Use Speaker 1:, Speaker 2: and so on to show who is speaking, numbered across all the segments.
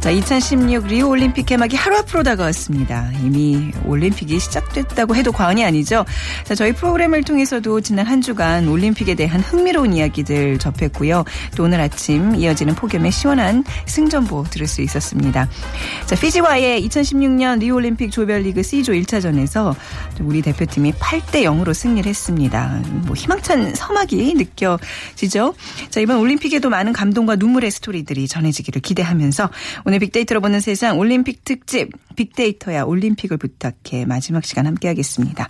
Speaker 1: 자, 2016 리우 올림픽 개막이 하루 앞으로 다가왔습니다. 이미 올림픽이 시작됐다고 해도 과언이 아니죠. 자, 저희 프로그램을 통해서도 지난 한 주간 올림픽에 대한 흥미로운 이야기들 접했고요. 또 오늘 아침 이어지는 폭염의 시원한 승전보 들을 수 있었습니다. 자, 피지와의 2016년 리우 올림픽 조별리그 C조 1차전에서 우리 대표팀이 8대 0으로 승리를 했습니다. 뭐 희망찬 서막이 느껴지죠. 자, 이번 올림픽에도 많은 감동과 눈물의 스토리들이 전해지기를 기대하면서 오늘 빅데이터로 보는 세상 올림픽 특집 빅데이터야 올림픽을 부탁해 마지막 시간 함께하겠습니다.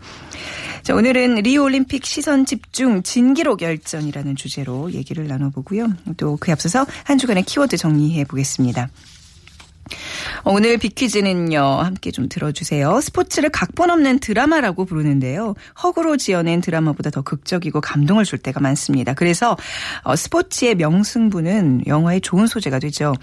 Speaker 1: 자, 오늘은 리우 올림픽 시선 집중 진기록 열전이라는 주제로 얘기를 나눠보고요. 또 그에 앞서서 한 주간의 키워드 정리해 보겠습니다. 오늘 빅퀴즈는요, 함께 좀 들어주세요. 스포츠를 각본 없는 드라마라고 부르는데요. 허구로 지어낸 드라마보다 더 극적이고 감동을 줄 때가 많습니다. 그래서 어, 스포츠의 명승부는 영화의 좋은 소재가 되죠.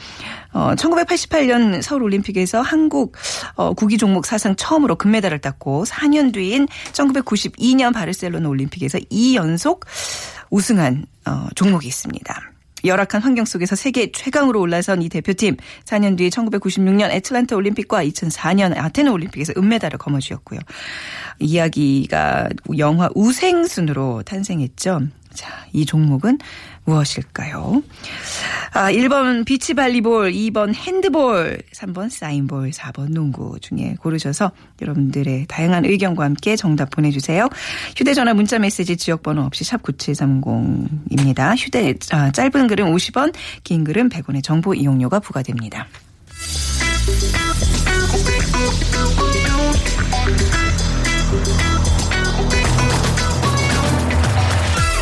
Speaker 1: 어, 1988년 서울올림픽에서 한국 어, 구기 종목 사상 처음으로 금메달을 땄고 4년 뒤인 1992년 바르셀로나 올림픽에서 2연속 우승한 어, 종목이 있습니다. 열악한 환경 속에서 세계 최강으로 올라선 이 대표팀 4년 뒤 1996년 애틀란타 올림픽과 2004년 아테네 올림픽에서 은메달을 거머쥐었고요. 이야기가 영화 우생순으로 탄생했죠. 자, 이 종목은 무엇일까요? 아, 1번 비치발리볼, 2번 핸드볼, 3번 사인볼, 4번 농구 중에 고르셔서 여러분들의 다양한 의견과 함께 정답 보내주세요. 휴대전화 문자메시지 지역번호 없이 샵 9730입니다. 휴대, 아, 짧은 글은 50원, 긴 글은 100원의 정보 이용료가 부과됩니다.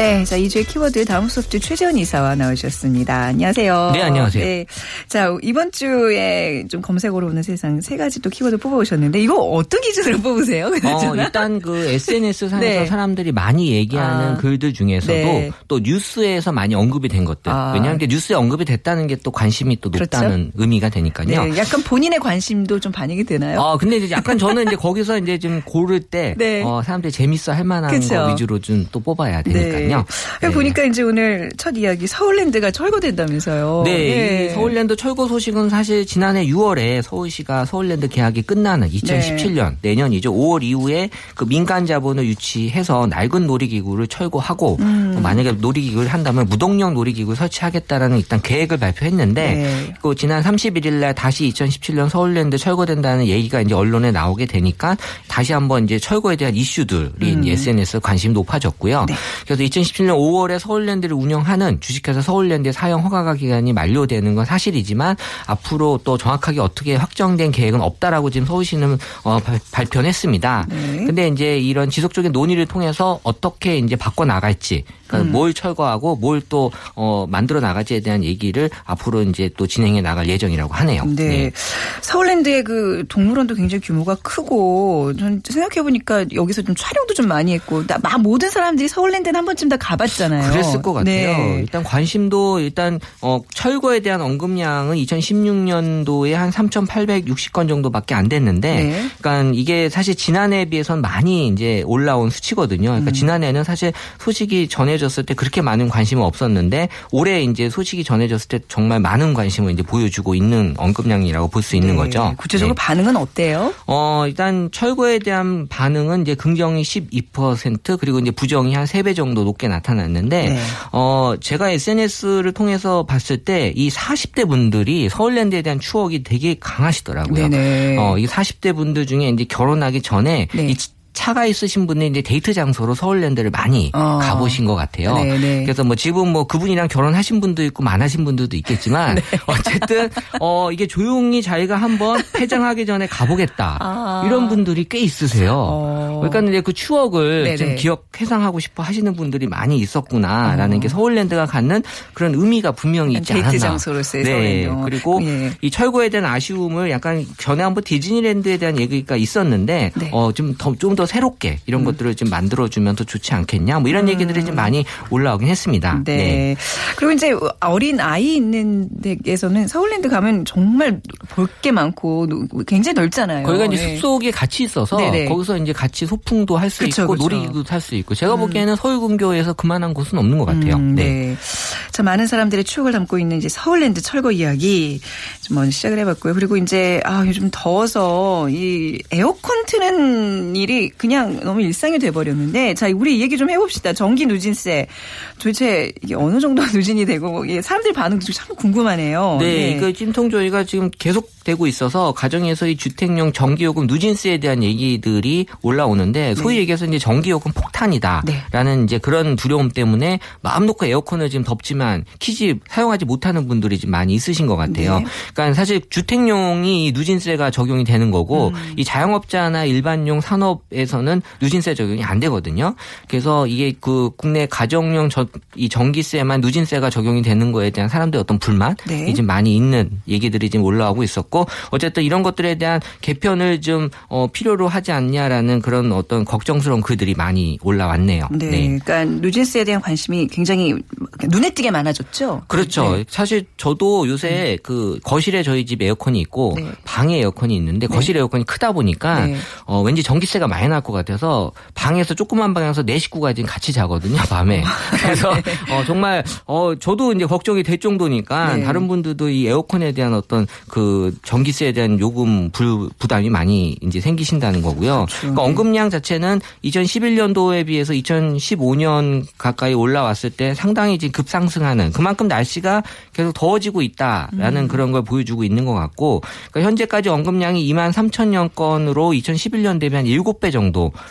Speaker 1: 네, 자, 2주의 키워드 다음 소프트 최재원 이사와 나오셨습니다. 안녕하세요.
Speaker 2: 네, 안녕하세요.
Speaker 1: 네. 자, 이번 주에 좀 검색어로 오는 세상 세 가지 또 키워드 뽑아오셨는데, 이거 어떤 기준으로 뽑으세요?
Speaker 2: 어? 일단 그 SNS 상에서
Speaker 1: 네.
Speaker 2: 사람들이 많이 얘기하는
Speaker 1: 아.
Speaker 2: 글들 중에서도
Speaker 1: 네.
Speaker 2: 또 뉴스에서 많이 언급이 된 것들.
Speaker 1: 아.
Speaker 2: 왜냐하면 뉴스에 언급이 됐다는 게 또 관심이 또
Speaker 1: 그렇죠.
Speaker 2: 높다는 의미가 되니까요.
Speaker 1: 네, 약간 본인의 관심도 좀 반영이 되나요?
Speaker 2: 어, 근데 이제 약간 저는 이제 거기서 이제 좀 고를 때,
Speaker 1: 네.
Speaker 2: 어, 사람들이 재밌어 할 만한
Speaker 1: 그쵸.
Speaker 2: 거 위주로 좀 또 뽑아야 되니까요.
Speaker 1: 네. 보니까 이제 오늘 첫 이야기 서울랜드가 철거된다면서요.
Speaker 2: 네, 이 서울랜드 철거 소식은 사실 지난해 6월에 서울시가 서울랜드 계약이 끝나는 2017년 내년이죠. 5월 이후에 그 민간 자본을 유치해서 낡은 놀이기구를 철거하고
Speaker 1: 음.
Speaker 2: 어, 만약에 놀이기구를 한다면 무동력 놀이기구 설치하겠다라는 일단 계획을 발표했는데
Speaker 1: 네.
Speaker 2: 그 지난 31일 날 다시 2017년 서울랜드 철거된다는 얘기가 이제 언론에 나오게 되니까 다시 한번 이제 철거에 대한 이슈들이 이제 SNS 에 관심이 높아졌고요.
Speaker 1: 음. 네.
Speaker 2: 그래서 2017년 5월에 서울랜드를 운영하는 주식회사 서울랜드의 사용 허가가 기간이 만료되는 건 사실이지만 앞으로 또 정확하게 어떻게 확정된 계획은 없다라고 지금 서울시는 어, 발- 발표는 했습니다.
Speaker 1: 네.
Speaker 2: 근데 이제 이런 지속적인 논의를 통해서 어떻게 이제 바꿔 나갈지 그러니까
Speaker 1: 음.
Speaker 2: 뭘 철거하고 뭘 또 어, 만들어 나갈지에 대한 얘기를 앞으로 이제 또 진행해 나갈 예정이라고 하네요.
Speaker 1: 네. 서울랜드의 그 동물원도 굉장히 규모가 크고 전 생각해 보니까 여기서 좀 촬영도 좀 많이 했고 나- 막 모든 사람들이 서울랜드는 한 번쯤 다 가봤잖아요.
Speaker 2: 그랬을 것 같아요.
Speaker 1: 네.
Speaker 2: 일단 관심도 일단 어, 철거에 대한 언급량은 2016년도에 한 3,860건 정도밖에 안 됐는데,
Speaker 1: 네.
Speaker 2: 그러니까 이게 사실 지난해에 비해서는 많이 이제 올라온 수치거든요.
Speaker 1: 음.
Speaker 2: 그러니까 지난해는 사실 소식이 전해져 전해졌을 때 그렇게 많은 관심은 없었는데 올해 이제 소식이 전해졌을 때 정말 많은 관심을 이제 보여주고 있는 언급량이라고 볼 수 있는
Speaker 1: 네.
Speaker 2: 거죠.
Speaker 1: 구체적으로
Speaker 2: 네.
Speaker 1: 반응은 어때요?
Speaker 2: 어, 일단 철거에 대한 반응은 이제 긍정이 12% 그리고 이제 부정이 한 3배 정도 높게 나타났는데
Speaker 1: 네.
Speaker 2: 어, 제가 SNS를 통해서 봤을 때 이 40대 분들이 서울랜드에 대한 추억이 되게 강하시더라고요.
Speaker 1: 네네.
Speaker 2: 어, 이 40대 분들 중에 이제 결혼하기 전에
Speaker 1: 네.
Speaker 2: 이 차가 있으신 분이 이제 데이트 장소로 서울랜드를 많이
Speaker 1: 어.
Speaker 2: 가보신 것 같아요.
Speaker 1: 네네.
Speaker 2: 그래서 뭐 지금 뭐 그분이랑 결혼하신 분도 있고 만하신 분들도 있겠지만
Speaker 1: 네.
Speaker 2: 어쨌든 어 이게 조용히 자기가 한번 폐장하기 전에 가보겠다
Speaker 1: 아.
Speaker 2: 이런 분들이 꽤 있으세요.
Speaker 1: 어.
Speaker 2: 그러니까 이제 그 추억을
Speaker 1: 네네.
Speaker 2: 좀 기억 회상하고 싶어 하시는 분들이 많이 있었구나라는 게 서울랜드가 갖는 그런 의미가 분명히 있지
Speaker 1: 어. 데이트
Speaker 2: 않았나.
Speaker 1: 장소로서의
Speaker 2: 네.
Speaker 1: 서울랜드.
Speaker 2: 그리고
Speaker 1: 예.
Speaker 2: 이 철거에 대한 아쉬움을 약간 전에 한번 디즈니랜드에 대한 얘기가 있었는데
Speaker 1: 네. 음.
Speaker 2: 어좀더좀더 새롭게 이런 것들을 좀 만들어주면 더 좋지 않겠냐 뭐 이런 얘기들이 좀 많이 올라오긴 했습니다.
Speaker 1: 네. 그리고 이제 어린 아이 있는 데에서는 서울랜드 가면 정말 볼 게 많고 노- 굉장히 넓잖아요.
Speaker 2: 거기가 이제
Speaker 1: 네.
Speaker 2: 숲속에 같이 있어서
Speaker 1: 네네.
Speaker 2: 거기서 이제 같이 소풍도 할 수 있고
Speaker 1: 그쵸.
Speaker 2: 놀이기도 할 수 있고 제가 보기에는 서울근교에서 그만한 곳은 없는 것 같아요.
Speaker 1: 음,
Speaker 2: 네.
Speaker 1: 네. 자, 많은 사람들의 추억을 담고 있는 이제 서울랜드 철거 이야기 좀 먼저 시작을 해봤고요. 그리고 이제 아 요즘 더워서 이 에어컨 트는 일이 그냥 너무 일상이 돼버렸는데 자 우리 이 얘기 좀 해봅시다. 전기 누진세 도대체 이게 어느 정도 누진이 되고 이게 사람들 반응도 참 궁금하네요.
Speaker 2: 네, 이거 찜통 조이가 지금 계속 되고 있어서 가정에서 이 주택용 전기요금 누진세에 대한 얘기들이 올라오는데 소위 얘기해서 이제 전기요금 폭탄이다라는
Speaker 1: 네.
Speaker 2: 이제 그런 두려움 때문에 마음 놓고 에어컨을 지금 덥지만 키지 사용하지 못하는 분들이 좀 많이 있으신 것 같아요.
Speaker 1: 네.
Speaker 2: 그러니까 사실 주택용이 이 누진세가 적용이 되는 거고
Speaker 1: 음.
Speaker 2: 이 자영업자나 일반용 산업에 서는 누진세 적용이 안 되거든요. 그래서 이게 그 국내 가정용 저, 이 전기세만 누진세가 적용이 되는 거에 대한 사람들의 어떤 불만이
Speaker 1: 네.
Speaker 2: 지금 많이 있는 얘기들이 지금 올라오고 있었고 어쨌든 이런 것들에 대한 개편을 좀 어, 필요로 하지 않냐라는 그런 어떤 걱정스러운 글들이 많이 올라왔네요.
Speaker 1: 네. 그러니까 누진세에 대한 관심이 굉장히 눈에 띄게 많아졌죠.
Speaker 2: 그렇죠.
Speaker 1: 네.
Speaker 2: 사실 저도 요새 그 거실에 저희 집 에어컨이 있고
Speaker 1: 네.
Speaker 2: 방에 에어컨이 있는데 거실 에어컨이 크다 보니까
Speaker 1: 네.
Speaker 2: 어, 왠지 전기세가 많이 날것 같아서 방에서 조그만 방에서 네 식구가 지금 같이 자거든요 밤에. 그래서 어, 정말 어, 저도 이제 걱정이 될 정도니까
Speaker 1: 네.
Speaker 2: 다른 분들도 이 에어컨에 대한 어떤 그 전기세에 대한 요금 불, 부담이 많이 이제 생기신다는 거고요.
Speaker 1: 그렇죠.
Speaker 2: 그러니까 언급량 자체는 2011년도에 비해서 2015년 가까이 올라왔을 때 상당히 지금 급상승하는 그만큼 날씨가 계속 더워지고 있다라는 그런 걸 보여주고 있는 것 같고 그러니까 현재까지 언급량이 2만 3천여 건으로 2011년 대비 한 7배 정도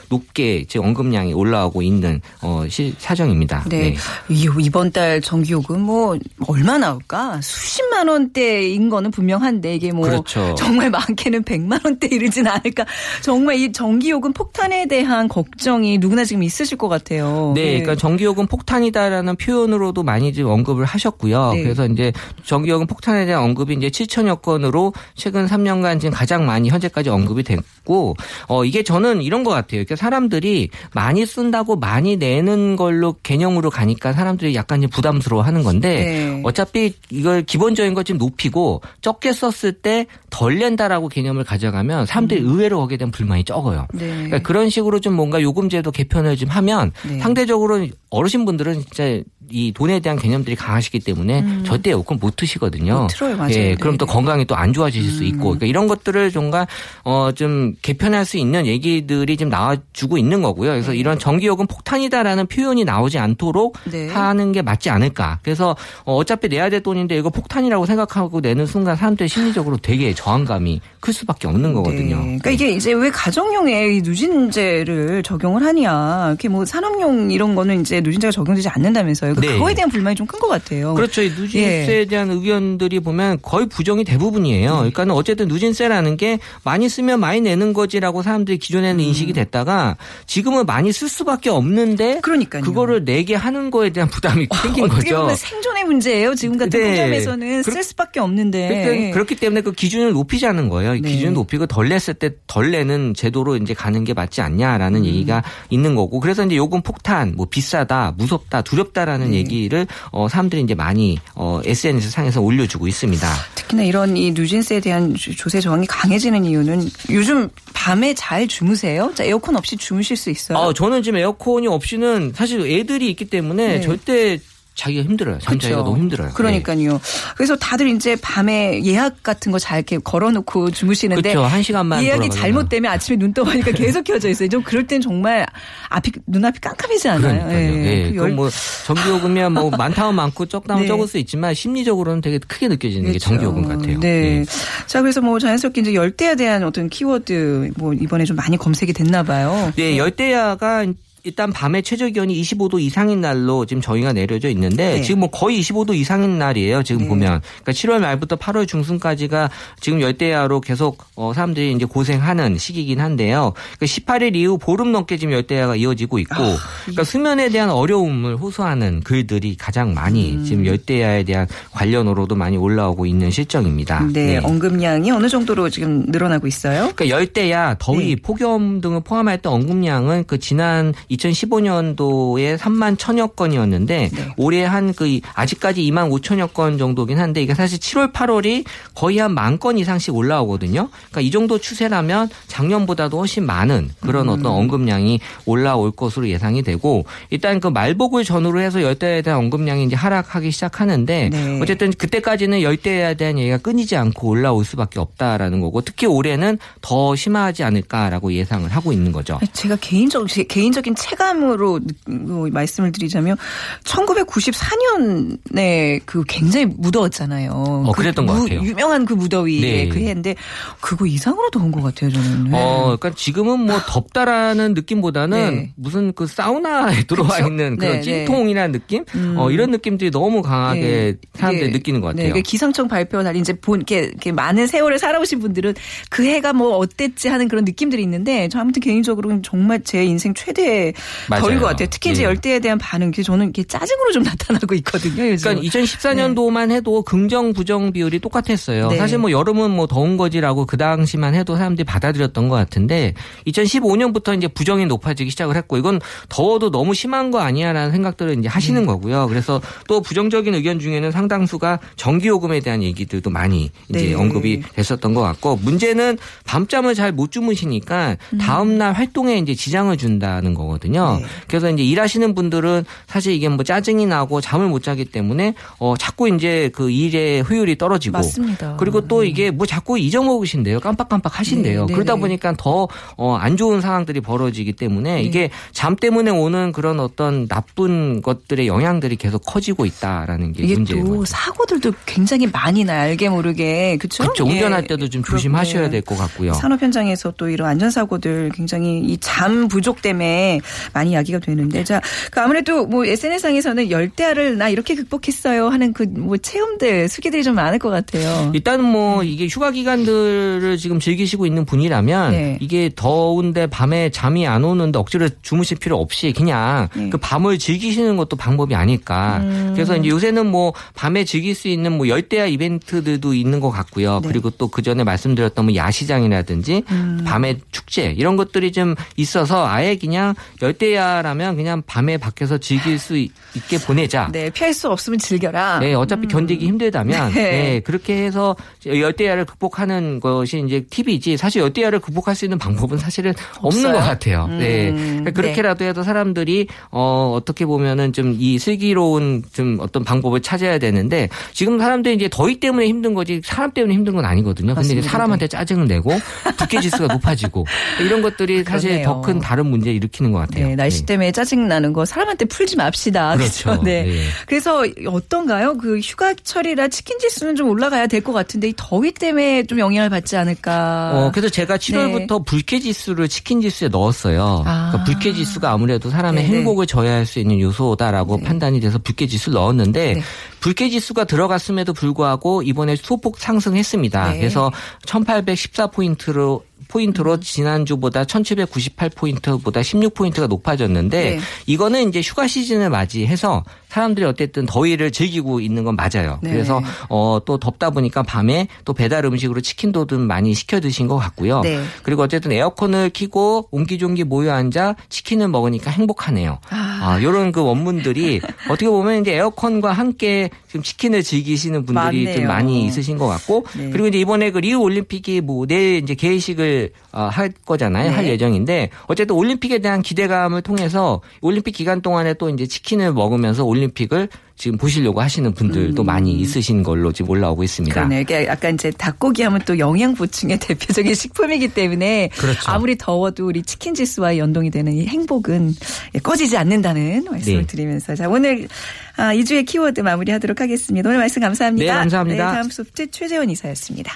Speaker 2: 높게 지금 언급량이 올라오고 있는 어, 시, 사정입니다.
Speaker 1: 네. 이- 이번 달 전기요금 뭐 얼마 나올까? 수십만 원대인 거는 분명한데 이게 뭐
Speaker 2: 그렇죠.
Speaker 1: 정말 많게는 100만 원대 이르진 않을까? 정말 이 전기요금 폭탄에 대한 걱정이 누구나 지금 있으실 것 같아요.
Speaker 2: 네, 그러니까 전기요금 폭탄이다라는 표현으로도 많이 지금 언급을 하셨고요.
Speaker 1: 네.
Speaker 2: 그래서 이제 전기요금 폭탄에 대한 언급이 이제 7천여 건으로 최근 3년간 지금 가장 많이 현재까지 언급이 됐고, 어 이게 저는 이런 것 같아요. 그러니까 사람들이 많이 쓴다고 많이 내는 걸로 개념으로 가니까 사람들이 약간 이제 부담스러워 하는 건데,
Speaker 1: 네.
Speaker 2: 어차피 이걸 기본적인 걸좀 높이고 적게 썼을 때 덜 낸다라고 개념을 가져가면 사람들이 의외로 거기에 대한 불만이 적어요.
Speaker 1: 네.
Speaker 2: 그러니까 그런 식으로 좀 뭔가 요금제도 개편을 좀 하면
Speaker 1: 네.
Speaker 2: 상대적으로 어르신분들은 진짜 이 돈에 대한 개념들이 강하시기 때문에 절대 에어컨 못 트시거든요.
Speaker 1: 음. 못 틀어요, 맞아요.
Speaker 2: 예, 그럼 또
Speaker 1: 네. 음.
Speaker 2: 건강이 또 안 좋아지실 수 있고 그러니까 이런 것들을 뭔가 어 좀 개편할 수 있는 얘기들이 좀 나와주고 있는 거고요. 그래서 이런 전기요금 폭탄이다라는 표현이 나오지 않도록
Speaker 1: 네.
Speaker 2: 하는 게 맞지 않을까. 그래서 어, 어차피 내야 될 돈인데 이거 폭탄이라고 생각하고 내는 순간 사람들이 심리적으로 되게 저항감이 클 수밖에 없는 거거든요.
Speaker 1: 네. 그러니까 이게 이제 왜 가정용에 이 누진제를 적용을 하냐. 이렇게 뭐 산업용 이런 거는 이제 누진제가 적용되지 않는다면서요. 그러니까
Speaker 2: 네.
Speaker 1: 그거에 대한 불만이 좀 큰 것 같아요.
Speaker 2: 그렇죠. 이 누진세에 대한 의견들이 보면 거의 부정이 대부분이에요. 그러니까 는 어쨌든 누진세라는 게 많이 쓰면 많이 내는 거지라고 사람들이 기존에는 인식 이 됐다가 지금은 많이 쓸 수밖에 없는데
Speaker 1: 그러니까요.
Speaker 2: 그거를 내게 하는 거에 대한 부담이 생긴
Speaker 1: 어떻게
Speaker 2: 거죠.
Speaker 1: 보면 생존의 문제예요. 지금 같은
Speaker 2: 네.
Speaker 1: 폭염에서는 쓸 수밖에 없는데.
Speaker 2: 그렇기 때문에 그 기준을 높이자는 거예요. 이
Speaker 1: 네.
Speaker 2: 기준을 높이고 덜 냈을 때 덜 내는 제도로 이제 가는 게 맞지
Speaker 1: 음.
Speaker 2: 않냐라는 얘기가 있는 거고. 그래서 이제 요금 폭탄, 뭐 비싸다, 무섭다, 두렵다라는
Speaker 1: 네.
Speaker 2: 얘기를 어, 사람들이 이제 많이 어, SNS 상에서 올려주고 있습니다.
Speaker 1: 특히나 이런 이 누진세에 대한 조- 조세 저항이 강해지는 이유는 요즘 밤에 잘 주무세요? 자, 에어컨 없이 주무실 수 있어요?
Speaker 2: 어, 저는 지금 에어컨이 없이는 사실 애들이 있기 때문에
Speaker 1: 네.
Speaker 2: 절대 자기가 힘들어요. 잠 자기가
Speaker 1: 그쵸.
Speaker 2: 너무 힘들어요. 네.
Speaker 1: 그러니까요. 그래서 다들 이제 밤에 예약 같은 거 잘 이렇게 걸어놓고 주무시는데
Speaker 2: 그렇죠. 한 시간만
Speaker 1: 예약이
Speaker 2: 돌아가잖아요.
Speaker 1: 잘못되면 아침에 눈 떠보니까 계속 켜져 있어요. 좀 그럴 땐 정말 앞이 눈앞이 깜깜해지 않아요? 예.
Speaker 2: 예.
Speaker 1: 그 열-
Speaker 2: 뭐 전기요금이야 뭐 많다면 많고 적다면
Speaker 1: 네.
Speaker 2: 적을 수 있지만 심리적으로는 되게 크게 느껴지는 게
Speaker 1: 그렇죠.
Speaker 2: 전기요금 같아요.
Speaker 1: 네.
Speaker 2: 예.
Speaker 1: 자, 그래서 뭐 자연스럽게 이제 열대에 대한 어떤 키워드 뭐 이번에 좀 많이 검색이 됐나 봐요.
Speaker 2: 네, 열대야가 일단 밤에 최저 기온이 25도 이상인 날로 지금 저희가 내려져 있는데
Speaker 1: 네.
Speaker 2: 지금 뭐 거의 25도 이상인 날이에요. 지금
Speaker 1: 네.
Speaker 2: 보면 그러니까 7월 말부터 8월 중순까지가 지금 열대야로 계속 어, 사람들이 이제 고생하는 시기긴 한데요. 그러니까 18일 이후 보름 넘게 지금 열대야가 이어지고 있고 그러니까 수면에 대한 어려움을 호소하는 글들이 가장 많이
Speaker 1: 음.
Speaker 2: 지금 열대야에 대한 관련으로도 많이 올라오고 있는 실정입니다.
Speaker 1: 네, 언급량이 어느 정도로 지금 늘어나고 있어요?
Speaker 2: 그러니까 열대야, 더위,
Speaker 1: 네.
Speaker 2: 폭염 등을 포함했던 언급량은 그 지난 2015년도에 3만 천여 건이었는데
Speaker 1: 네.
Speaker 2: 올해 한 그 아직까지 2만 5천여 건 정도긴 한데 이게 사실 7월, 8월이 거의 한 만 건 이상씩 올라오거든요. 그러니까 이 정도 추세라면 작년보다도 훨씬 많은 그런
Speaker 1: 음.
Speaker 2: 어떤 언급량이 올라올 것으로 예상이 되고 일단 그 말복을 전후로 해서 열대야에 대한 언급량이 이제 하락하기 시작하는데
Speaker 1: 네.
Speaker 2: 어쨌든 그때까지는 열대야에 대한 얘기가 끊이지 않고 올라올 수밖에 없다라는 거고 특히 올해는 더 심하지 않을까라고 예상을 하고 있는 거죠.
Speaker 1: 제가 개인적 제 개인적인 체감으로 느- 뭐 말씀을 드리자면 1994년에 그 굉장히 무더웠잖아요.
Speaker 2: 어, 그랬던 것 같아요.
Speaker 1: 유명한 그 무더위의
Speaker 2: 네.
Speaker 1: 그 해인데 그거 이상으로 더운 것 같아요 저는. 네.
Speaker 2: 어, 그러니까 지금은 뭐 덥다라는 느낌보다는
Speaker 1: 네.
Speaker 2: 무슨 그 사우나에 들어와
Speaker 1: 그쵸?
Speaker 2: 있는 그런
Speaker 1: 네, 네.
Speaker 2: 찜통이라는 느낌?
Speaker 1: 음.
Speaker 2: 어, 이런 느낌들이 너무 강하게
Speaker 1: 네.
Speaker 2: 사람들이 느끼는 것
Speaker 1: 네,
Speaker 2: 같아요.
Speaker 1: 이게 기상청 발표가 달린 이제 본 이렇게, 이렇게 많은 세월을 살아오신 분들은 그 해가 뭐 어땠지 하는 그런 느낌들이 있는데 저 아무튼 개인적으로는 정말 제 인생 최대
Speaker 2: 맞아요.
Speaker 1: 더울 것 같아요. 특히 이제
Speaker 2: 네.
Speaker 1: 열대에 대한 반응, 그게 저는 이게 짜증으로 좀 나타나고 있거든요. 요즘.
Speaker 2: 그러니까 2014년도만 해도 긍정 부정 비율이 똑같았어요.
Speaker 1: 네.
Speaker 2: 사실 뭐 여름은 뭐 더운 거지라고 그 당시만 해도 사람들이 받아들였던 것 같은데 2015년부터 이제 부정이 높아지기 시작을 했고 이건 더워도 너무 심한 거 아니야라는 생각들을 이제
Speaker 1: 네.
Speaker 2: 하시는 거고요. 그래서 또 부정적인 의견 중에는 상당수가 전기요금에 대한 얘기들도 많이 이제
Speaker 1: 네.
Speaker 2: 언급이 됐었던 것 같고 문제는 밤잠을 잘 못 주무시니까 다음 날 활동에 이제 지장을 준다는 거거든요.
Speaker 1: 네.
Speaker 2: 그래서 이제 일하시는 분들은 사실 이게 뭐 짜증이 나고 잠을 못 자기 때문에 어 자꾸 이제 그 일의 효율이 떨어지고
Speaker 1: 맞습니다.
Speaker 2: 그리고 또 이게 뭐 자꾸 잊어먹으신대요. 깜빡깜빡 하신대요.
Speaker 1: 네, 네,
Speaker 2: 그러다
Speaker 1: 네.
Speaker 2: 보니까 더어안 좋은 상황들이 벌어지기 때문에
Speaker 1: 네.
Speaker 2: 이게 잠 때문에 오는 그런 어떤 나쁜 것들의 영향들이 계속 커지고 있다라는 게 문제인
Speaker 1: 또. 사고들도 굉장히 많이 나요. 알게 모르게. 그렇죠?
Speaker 2: 그렇죠. 운전할 때도 좀 조심하셔야
Speaker 1: 네.
Speaker 2: 될것 같고요.
Speaker 1: 산업 현장에서 또 이런 안전 사고들 굉장히 이 잠 부족 때문에 많이 이야기가 되는데 자, 그 아무래도 뭐 SNS상에서는 열대야를 나 이렇게 극복했어요 하는 그 뭐 체험들, 수기들이 좀 많을 것 같아요.
Speaker 2: 일단은 뭐 이게 휴가 기간들을 지금 즐기시고 있는 분이라면
Speaker 1: 네.
Speaker 2: 이게 더운데 밤에 잠이 안 오는데 억지로 주무실 필요 없이 그냥
Speaker 1: 네.
Speaker 2: 그 밤을 즐기시는 것도 방법이 아닐까.
Speaker 1: 음.
Speaker 2: 그래서 이제 요새는 뭐 밤에 즐길 수 있는 뭐 열대야 이벤트들도 있는 것 같고요.
Speaker 1: 네.
Speaker 2: 그리고 또 그 전에 말씀드렸던 뭐 야시장이라든지
Speaker 1: 음.
Speaker 2: 밤에 축제 이런 것들이 좀 있어서 아예 그냥 열대야라면 그냥 밤에 밖에서 즐길 수 있- 있게 보내자.
Speaker 1: 네, 피할 수 없으면 즐겨라.
Speaker 2: 네, 어차피 견디기 힘들다면
Speaker 1: 아. 네.
Speaker 2: 네, 그렇게 해서 열대야를 극복하는 것이 이제 팁이지 사실 열대야를 극복할 수 있는 방법은 사실은 없는
Speaker 1: 없어요?
Speaker 2: 것 같아요. 네,
Speaker 1: 음,
Speaker 2: 그러니까 그렇게라도 해도 사람들이 어 어떻게 보면은 좀 이 슬기로운 좀 어떤 방법을 찾아야 되는데 지금 사람들이 이제 더위 때문에 힘든 거지 사람 때문에 힘든 건 아니거든요. 근데 이제. 사람한테 짜증을 내고 두께 지수가 높아지고 이런 것들이 사실. 더 큰 다른 문제를 일으키는 것 같아요.
Speaker 1: 네, 날씨
Speaker 2: 네.
Speaker 1: 때문에 짜증 나는 거 사람한테 풀지 맙시다.
Speaker 2: 그렇죠.
Speaker 1: 네.
Speaker 2: 네.
Speaker 1: 그래서 어떤가요? 그 휴가철이라 치킨 지수는 좀 올라가야 될 것 같은데 이 더위 때문에 좀 영향을 받지 않을까?
Speaker 2: 어, 그래서 제가 7월부터 불쾌 지수를 치킨 지수에 넣었어요.
Speaker 1: 네. 아.
Speaker 2: 그러니까 불쾌 지수가 아무래도 사람의
Speaker 1: 네네.
Speaker 2: 행복을 저해할 수 있는 요소다라고
Speaker 1: 네.
Speaker 2: 판단이 돼서 불쾌 지수를 넣었는데
Speaker 1: 네.
Speaker 2: 불쾌 지수가 들어갔음에도 불구하고 이번에 소폭 상승했습니다.
Speaker 1: 네.
Speaker 2: 그래서 1814포인트로 포인트로
Speaker 1: 음.
Speaker 2: 지난주보다 1798포인트보다 16포인트가 높아졌는데
Speaker 1: 네.
Speaker 2: 이거는 이제 휴가 시즌을 맞이해서 사람들이 어쨌든 더위를 즐기고 있는 건 맞아요.
Speaker 1: 네.
Speaker 2: 그래서 어, 또 덥다 보니까 밤에 또 배달 음식으로 치킨도 좀 많이 시켜 드신 것 같고요.
Speaker 1: 네.
Speaker 2: 그리고 어쨌든 에어컨을 켜고 옹기종기 모여 앉아 치킨을 먹으니까 행복하네요. 아, 이런 그 원문들이 어떻게 보면 이제 에어컨과 함께 지금 치킨을 즐기시는 분들이
Speaker 1: 맞네요.
Speaker 2: 좀 많이 있으신 것 같고
Speaker 1: 네.
Speaker 2: 그리고 이제 이번에 그 리우 올림픽이 뭐 내일 이제 개회식을 어, 할 거잖아요.
Speaker 1: 네.
Speaker 2: 할 예정인데 어쨌든 올림픽에 대한 기대감을 통해서 올림픽 기간 동안에 또 이제 치킨을 먹으면서 올림픽 을 지금 보시려고 하시는 분들도 많이 있으신 걸로 지금 올라오고 있습니다.
Speaker 1: 음. 그러네요. 이게 약간 이제 닭고기 하면 또 영양 보충의 대표적인 식품이기 때문에
Speaker 2: 그렇죠.
Speaker 1: 아무리 더워도 우리 치킨 지수와 연동이 되는 이 행복은 꺼지지 않는다는 말씀을
Speaker 2: 네.
Speaker 1: 드리면서 자 오늘 아, 2주의 키워드 마무리하도록 하겠습니다. 오늘 말씀 감사합니다.
Speaker 2: 네, 감사합니다.
Speaker 1: 다음 소프트 최재원 이사였습니다.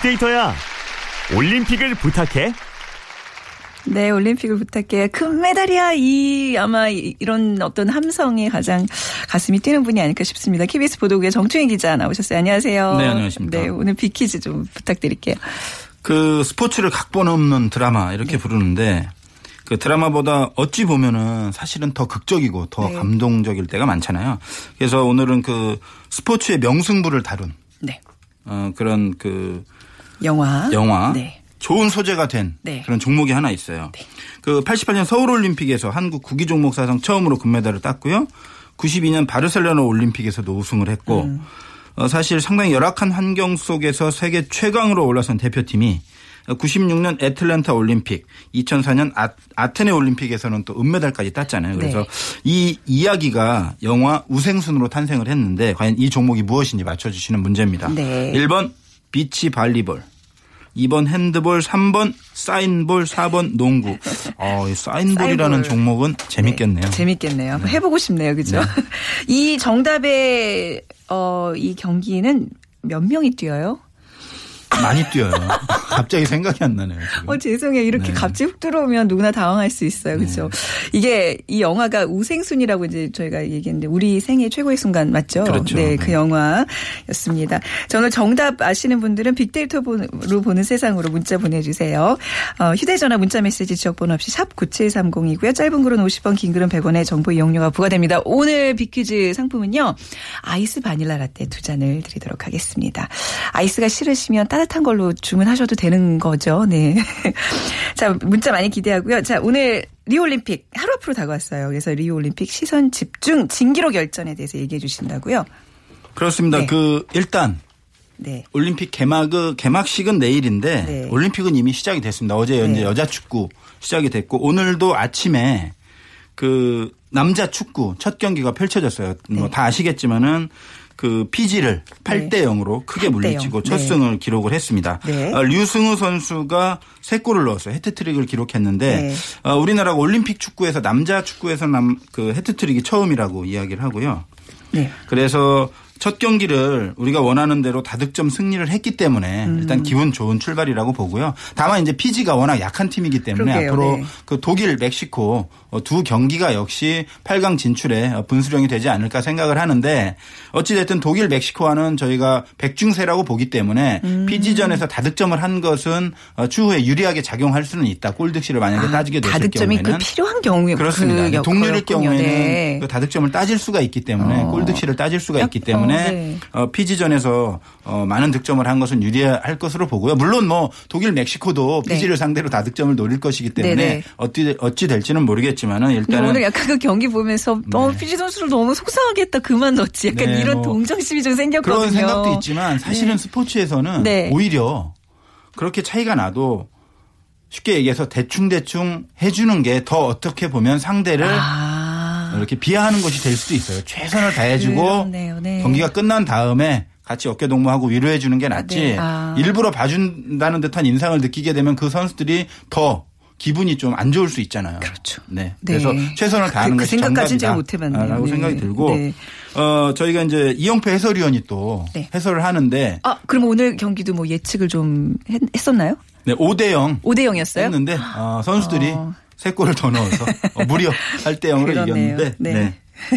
Speaker 3: 빅데이터야. 올림픽을 부탁해.
Speaker 1: 네, 올림픽을 부탁해. 금메달이야. 이 아마 이- 이런 어떤 함성에 가장 가슴이 뛰는 분이 아닐까 싶습니다. KBS 보도국의 정충희 기자 나오셨어요. 안녕하세요.
Speaker 4: 네, 안녕하십니까.
Speaker 1: 네, 오늘 빅퀴즈 좀 부탁드릴게요.
Speaker 4: 그 스포츠를 각본 없는 드라마 이렇게 부르는데 그 드라마보다 어찌 보면은 사실은 더 극적이고 더
Speaker 1: 네.
Speaker 4: 감동적일 때가 많잖아요. 그래서 오늘은 그 스포츠의 명승부를 다룬
Speaker 1: 네.
Speaker 4: 어 그런 그
Speaker 1: 영화.
Speaker 4: 영화
Speaker 1: 네.
Speaker 4: 좋은 소재가 된
Speaker 1: 네.
Speaker 4: 그런 종목이 하나 있어요. 그 88년 서울올림픽에서 한국 구기 종목 사상 처음으로 금메달을 땄고요. 92년 바르셀로나 올림픽에서도 우승을 했고
Speaker 1: 음.
Speaker 4: 어, 사실 상당히 열악한 환경 속에서 세계 최강으로 올라선 대표팀이 96년 애틀랜타 올림픽, 2004년 아, 테네 올림픽에서는 또 은메달까지 땄잖아요. 그래서
Speaker 1: 네.
Speaker 4: 이 이야기가 영화 우생순으로 탄생을 했는데 과연 이 종목이 무엇인지 맞춰주시는 문제입니다.
Speaker 1: 네.
Speaker 4: 1번 비치 발리볼, 2번 핸드볼, 3번 사인볼, 4번 농구. 어, 이 사인볼이라는
Speaker 1: 사인볼.
Speaker 4: 종목은 재밌겠네요.
Speaker 1: 네, 재밌겠네요. 한번 해보고 싶네요. 그죠? 이 정답의, 어, 이 경기는 몇 명이 뛰어요?
Speaker 4: 많이 뛰어요. 갑자기 생각이 안 나네요. 지금.
Speaker 1: 어, 죄송해요. 이렇게
Speaker 4: 네.
Speaker 1: 갑자기 훅 들어오면 누구나 당황할 수 있어요. 그렇죠? 이게 이 영화가 우생순이라고 이제 저희가 얘기했는데 우리 생애 최고의 순간 맞죠?
Speaker 4: 그렇죠.
Speaker 1: 네, 그
Speaker 4: 네.
Speaker 1: 영화였습니다. 자, 오늘 정답 아시는 분들은 빅데이터로 보는 세상으로 문자 보내주세요. 어, 휴대전화 문자 메시지 지역번호 없이 샵 9730이고요. 짧은 글은 50원, 긴 글은 100원의 정보 이용료가 부과됩니다. 오늘 빅퀴즈 상품은요. 아이스 바닐라 라떼 두 잔을 드리도록 하겠습니다. 아이스가 싫으시면 따 뜻한 걸로 주문하셔도 되는 거죠. 네. 자, 문자 많이 기대하고요. 자, 오늘 리올림픽 하루 앞으로 다가왔어요. 그래서 리올림픽 시선 집중 진기록 결전에 대해서 얘기해 주신다고요.
Speaker 4: 그렇습니다.
Speaker 1: 네.
Speaker 4: 그 일단
Speaker 1: 네.
Speaker 4: 올림픽 개막 개막식은 내일인데
Speaker 1: 네.
Speaker 4: 올림픽은 이미 시작이 됐습니다. 어제
Speaker 1: 네.
Speaker 4: 이제 여자 축구 시작이 됐고 오늘도 아침에 그 남자 축구 첫 경기가 펼쳐졌어요. 뭐
Speaker 1: 네.
Speaker 4: 다 아시겠지만은 그 피지를 8대 0으로 크게
Speaker 1: 8대
Speaker 4: 물리치고
Speaker 1: 0.
Speaker 4: 첫
Speaker 1: 네.
Speaker 4: 승을 기록을 했습니다.
Speaker 1: 네.
Speaker 4: 어, 류승우 선수가 세 골을 넣었어요. 해트트릭을 기록했는데
Speaker 1: 네.
Speaker 4: 어, 우리나라가 올림픽 축구에서 남자 축구에서 남그 해트트릭이 처음이라고 이야기를 하고요.
Speaker 1: 네.
Speaker 4: 그래서 첫 경기를 우리가 원하는 대로 다득점 승리를 했기 때문에
Speaker 1: 음.
Speaker 4: 일단 기분 좋은 출발이라고 보고요. 다만 이제 피지가 워낙 약한 팀이기 때문에
Speaker 1: 그러게요.
Speaker 4: 앞으로
Speaker 1: 네.
Speaker 4: 그 독일, 멕시코 어, 두 경기가 역시 8강 진출에 어, 분수령이 되지 않을까 생각을 하는데 어찌됐든 독일, 멕시코와는 저희가 백중세라고 보기 때문에
Speaker 1: 음.
Speaker 4: 피지전에서 다득점을 한 것은 어, 추후에 유리하게 작용할 수는 있다. 골득실을 만약에 따지게 됐을
Speaker 1: 아, 다득점이
Speaker 4: 경우에는
Speaker 1: 그 필요한 경우에
Speaker 4: 그렇습니다.
Speaker 1: 그
Speaker 4: 동률일. 경우에는
Speaker 1: 네.
Speaker 4: 그 다득점을 따질 수가 있기 때문에
Speaker 1: 어.
Speaker 4: 골득실을 따질 수가 있기
Speaker 1: 약-
Speaker 4: 때문에
Speaker 1: 어, 네.
Speaker 4: 어, 피지전에서 어, 많은 득점을 한 것은 유리할 것으로 보고요. 물론 뭐 독일, 멕시코도
Speaker 1: 네.
Speaker 4: 피지를 상대로 다득점을 노릴 것이기 때문에
Speaker 1: 네네.
Speaker 4: 어찌 어찌 될지는 모르겠지만 은
Speaker 1: 근데
Speaker 4: 일단은
Speaker 1: 오늘 약간 그 경기 보면서 어, 피지 선수를 너무 속상하게 했다 그만 넣었지 약간
Speaker 4: 네,
Speaker 1: 이런
Speaker 4: 뭐
Speaker 1: 동정심이 좀 생겼거든요.
Speaker 4: 그런 생각도 있지만 사실은 스포츠에서는
Speaker 1: 네.
Speaker 4: 오히려 그렇게 차이가 나도 쉽게 얘기해서 대충대충 해주는 게 더 어떻게 보면 상대를
Speaker 1: 아.
Speaker 4: 이렇게 비하하는 것이 될 수도 있어요. 최선을 다해주고.
Speaker 1: 네.
Speaker 4: 경기가 끝난 다음에 같이 어깨 동무하고 위로해 주는 게 낫지.
Speaker 1: 네. 아.
Speaker 4: 일부러 봐준다는 듯한 인상을 느끼게 되면 그 선수들이 더 기분이 좀 안 좋을 수 있잖아요.
Speaker 1: 그렇죠.
Speaker 4: 네.
Speaker 1: 네.
Speaker 4: 그래서 최선을 다하는
Speaker 1: 그
Speaker 4: 것이
Speaker 1: 생각까지는 제가
Speaker 4: 정답이다.
Speaker 1: 못 해봤네요.
Speaker 4: 라고
Speaker 1: 네.
Speaker 4: 생각이 들고
Speaker 1: 네.
Speaker 4: 어 저희가 이제 이영표 해설위원이 또
Speaker 1: 네.
Speaker 4: 해설을 하는데
Speaker 1: 아, 그럼 오늘 경기도 뭐 예측을 좀 했, 었나요
Speaker 4: 네, 5대 0
Speaker 1: 5대 0이었어요?
Speaker 4: 했는데 어, 선수들이
Speaker 1: 어.
Speaker 4: 세 골을 더 넣어서 어, 무려 8대 0으로
Speaker 1: 그러네요.
Speaker 4: 이겼는데
Speaker 1: 네.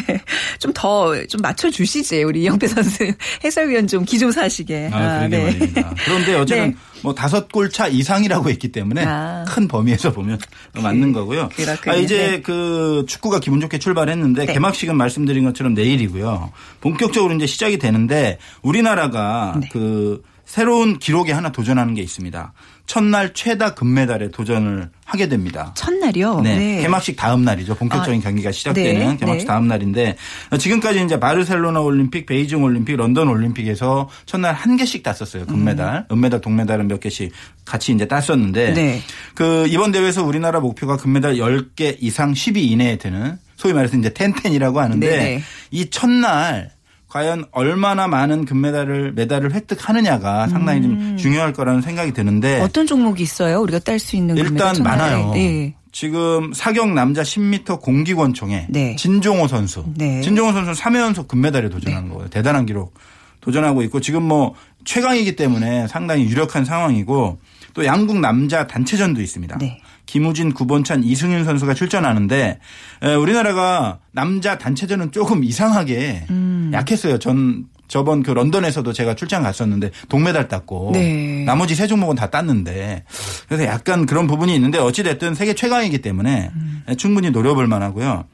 Speaker 4: 네.
Speaker 1: 좀더좀 맞춰주시지 우리 이영배 선수 해설위원 좀기좀 사시게.
Speaker 4: 아, 그러게 말입니다. 그런데 어쨌든
Speaker 1: 네.
Speaker 4: 뭐 다섯 골차 이상이라고 했기 때문에
Speaker 1: 아.
Speaker 4: 큰 범위에서 보면 맞는 거고요.
Speaker 1: 그렇군요.
Speaker 4: 아, 이제
Speaker 1: 네.
Speaker 4: 그 축구가 기분 좋게 출발했는데
Speaker 1: 네.
Speaker 4: 개막식은 말씀드린 것처럼 내일이고요. 본격적으로 이제 시작이 되는데 우리나라가
Speaker 1: 네.
Speaker 4: 그 새로운 기록에 하나 도전하는 게 있습니다. 첫날 최다 금메달에 도전을 하게 됩니다.
Speaker 1: 첫날이요.
Speaker 4: 네. 개막식 다음 날이죠. 본격적인
Speaker 1: 아,
Speaker 4: 경기가 시작되는
Speaker 1: 네,
Speaker 4: 개막식
Speaker 1: 네.
Speaker 4: 다음 날인데 지금까지 이제 바르셀로나 올림픽, 베이징 올림픽, 런던 올림픽에서 첫날 한 개씩 땄었어요. 금메달, 은메달, 동메달은 몇 개씩 같이 이제 땄었는데
Speaker 1: 음. 네.
Speaker 4: 그 이번 대회에서 우리나라 목표가 금메달 10개 이상 10위 이내에 드는 소위 말해서 이제 텐텐이라고 하는데
Speaker 1: 네, 네.
Speaker 4: 이 첫날 과연 얼마나 많은 금메달을 메달을 획득하느냐가 상당히 좀 중요할 거라는 생각이 드는데
Speaker 1: 음. 어떤 종목이 있어요? 우리가 딸 수 있는 금메달
Speaker 4: 일단
Speaker 1: 첫날에?
Speaker 4: 많아요.
Speaker 1: 네.
Speaker 4: 지금 사격 남자 10m 공기권총에
Speaker 1: 네.
Speaker 4: 진종호 선수.
Speaker 1: 네.
Speaker 4: 진종호 선수는 3회 연속 금메달에 도전하는 거예요. 대단한 기록 도전하고 있고 지금 뭐 최강이기 때문에 상당히 유력한 상황이고 또 양궁 남자 단체전도 있습니다.
Speaker 1: 네.
Speaker 4: 김우진, 구본찬, 이승윤 선수가 출전하는데 에, 우리나라가 남자 단체전은 조금 이상하게
Speaker 1: 음.
Speaker 4: 약했어요. 전 저번 그 런던에서도 제가 출장 갔었는데 동메달 땄고
Speaker 1: 네.
Speaker 4: 나머지 세 종목은 다 땄는데 그래서 약간 그런 부분이 있는데 어찌 됐든 세계 최강이기 때문에
Speaker 1: 음.
Speaker 4: 충분히 노려볼 만하고요.